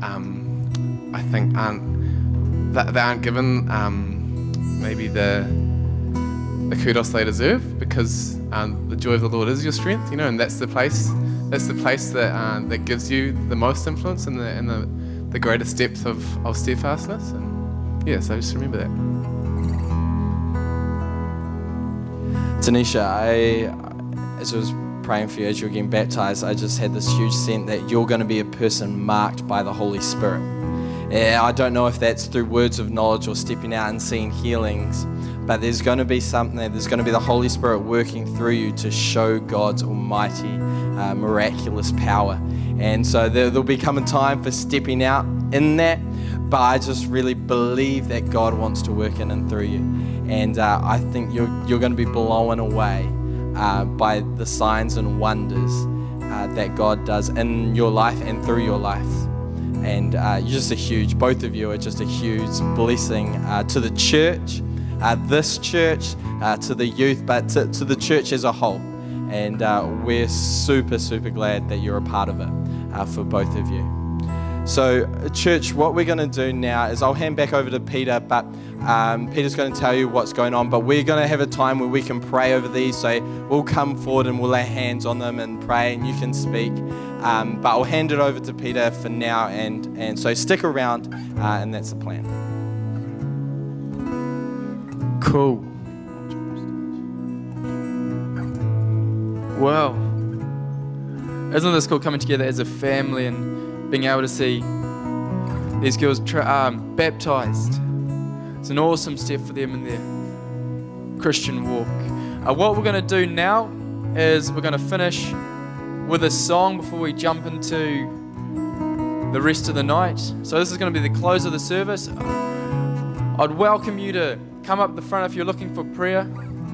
um, I think aren't that they aren't given um, maybe the the kudos they deserve because um, the joy of the Lord is your strength, you know, and that's the place that's the place that uh, that gives you the most influence and the and the, the greatest depth of, of steadfastness. And yeah, so just remember that.
Tanisha, I, as I was praying for you as you were getting baptized, I just had this huge sense that you're going to be a person marked by the Holy Spirit. Yeah, I don't know if that's through words of knowledge or stepping out and seeing healings, but there's going to be something there. There's going to be the Holy Spirit working through you to show God's almighty, uh, miraculous power. And so there, there'll be come a time for stepping out in that, but I just really believe that God wants to work in and through you. And uh, I think you're, you're going to be blown away uh, by the signs and wonders uh, that God does in your life and through your life. And uh, you're just a huge, both of you are just a huge blessing uh, to the church, uh, this church, uh, to the youth, but to, to the church as a whole. And uh, we're super, super glad that you're a part of it uh, for both of you. So, church, what we're going to do now is I'll hand back over to Peter, but um, Peter's going to tell you what's going on. But we're going to have a time where we can pray over these. So, we'll come forward and we'll lay hands on them and pray, and you can speak. Um, but I'll hand it over to Peter for now, and, and so stick around, uh, and that's the plan.
Cool.
Wow. Isn't this cool coming together as a family and being able to see these girls tra- um, baptized? It's an awesome step for them in their Christian walk. Uh, what we're going to do now is we're going to finish with a song before we jump into the rest of the night. So, this is going to be the close of the service. I'd welcome you to come up the front if you're looking for prayer.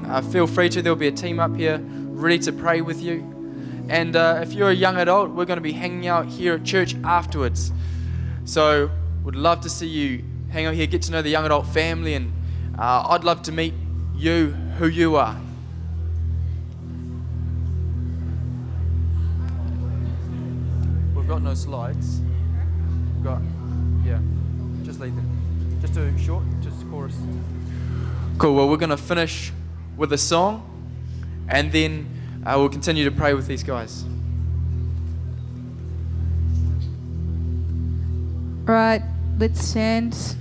Uh, feel free to. There'll be a team up here ready to pray with you. And uh, if you're a young adult, we're going to be hanging out here at church afterwards. So, would love to see you hang out here, get to know the young adult family, and uh, I'd love to meet you, who you are. We've got no slides. We've got, yeah, just leave them. Just do short, just chorus. Cool. Well, we're going to finish with a song, and then uh, we'll continue to pray with these guys.
Right, let's stand.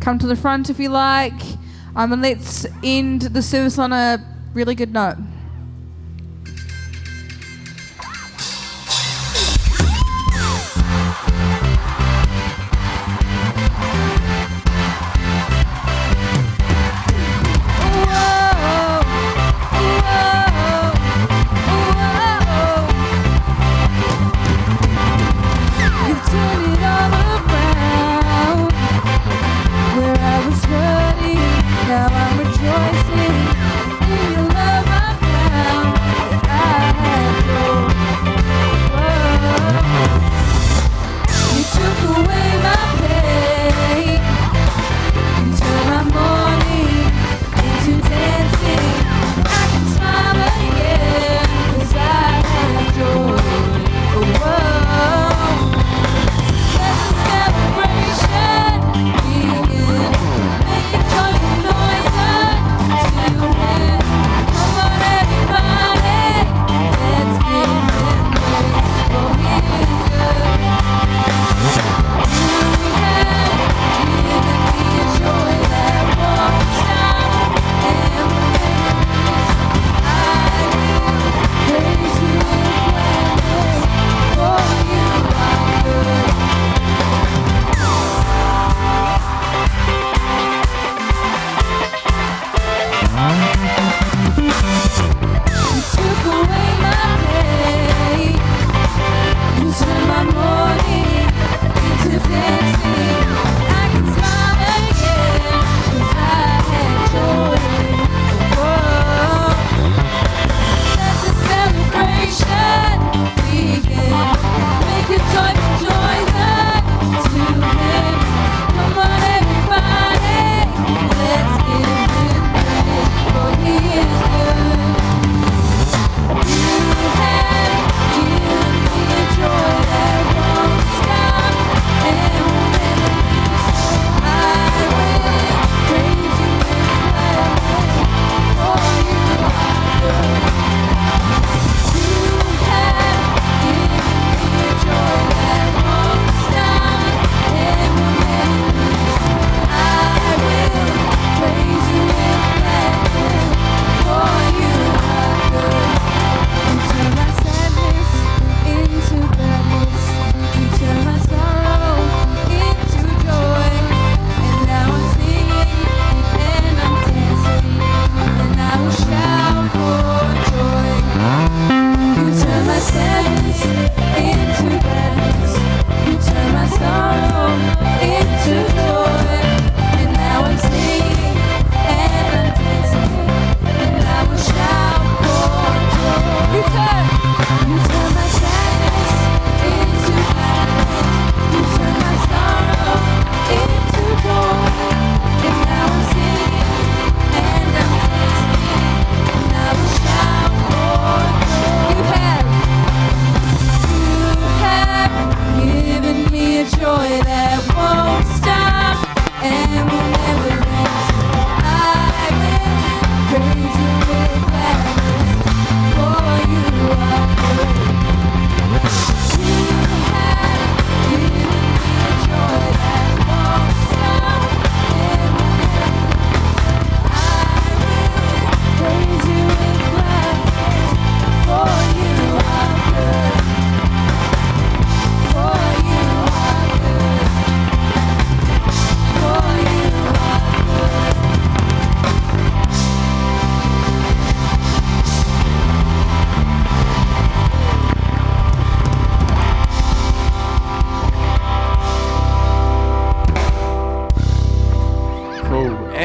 Come to the front if you like. Um, and let's end the service on a really good note.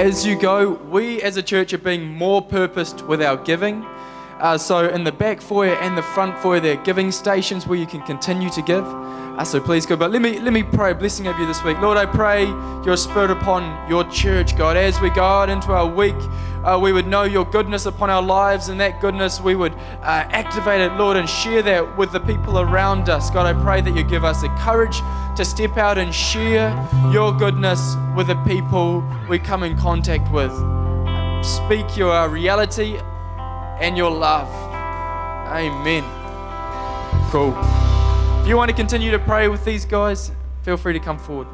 As you go, we as a church are being more purposed with our giving. Uh, so in the back foyer and the front foyer, there are giving stations where you can continue to give. Uh, so please go. But let me let me pray a blessing over you this week, Lord. I pray Your Spirit upon Your church, God. As we go out into our week, uh, we would know Your goodness upon our lives, and that goodness we would uh, activate it, Lord, and share that with the people around us. God, I pray that You give us the courage to step out and share Your goodness with the people we come in contact with. Speak Your reality and your love. Amen. Cool. If you want to continue to pray with these guys, feel free to come forward.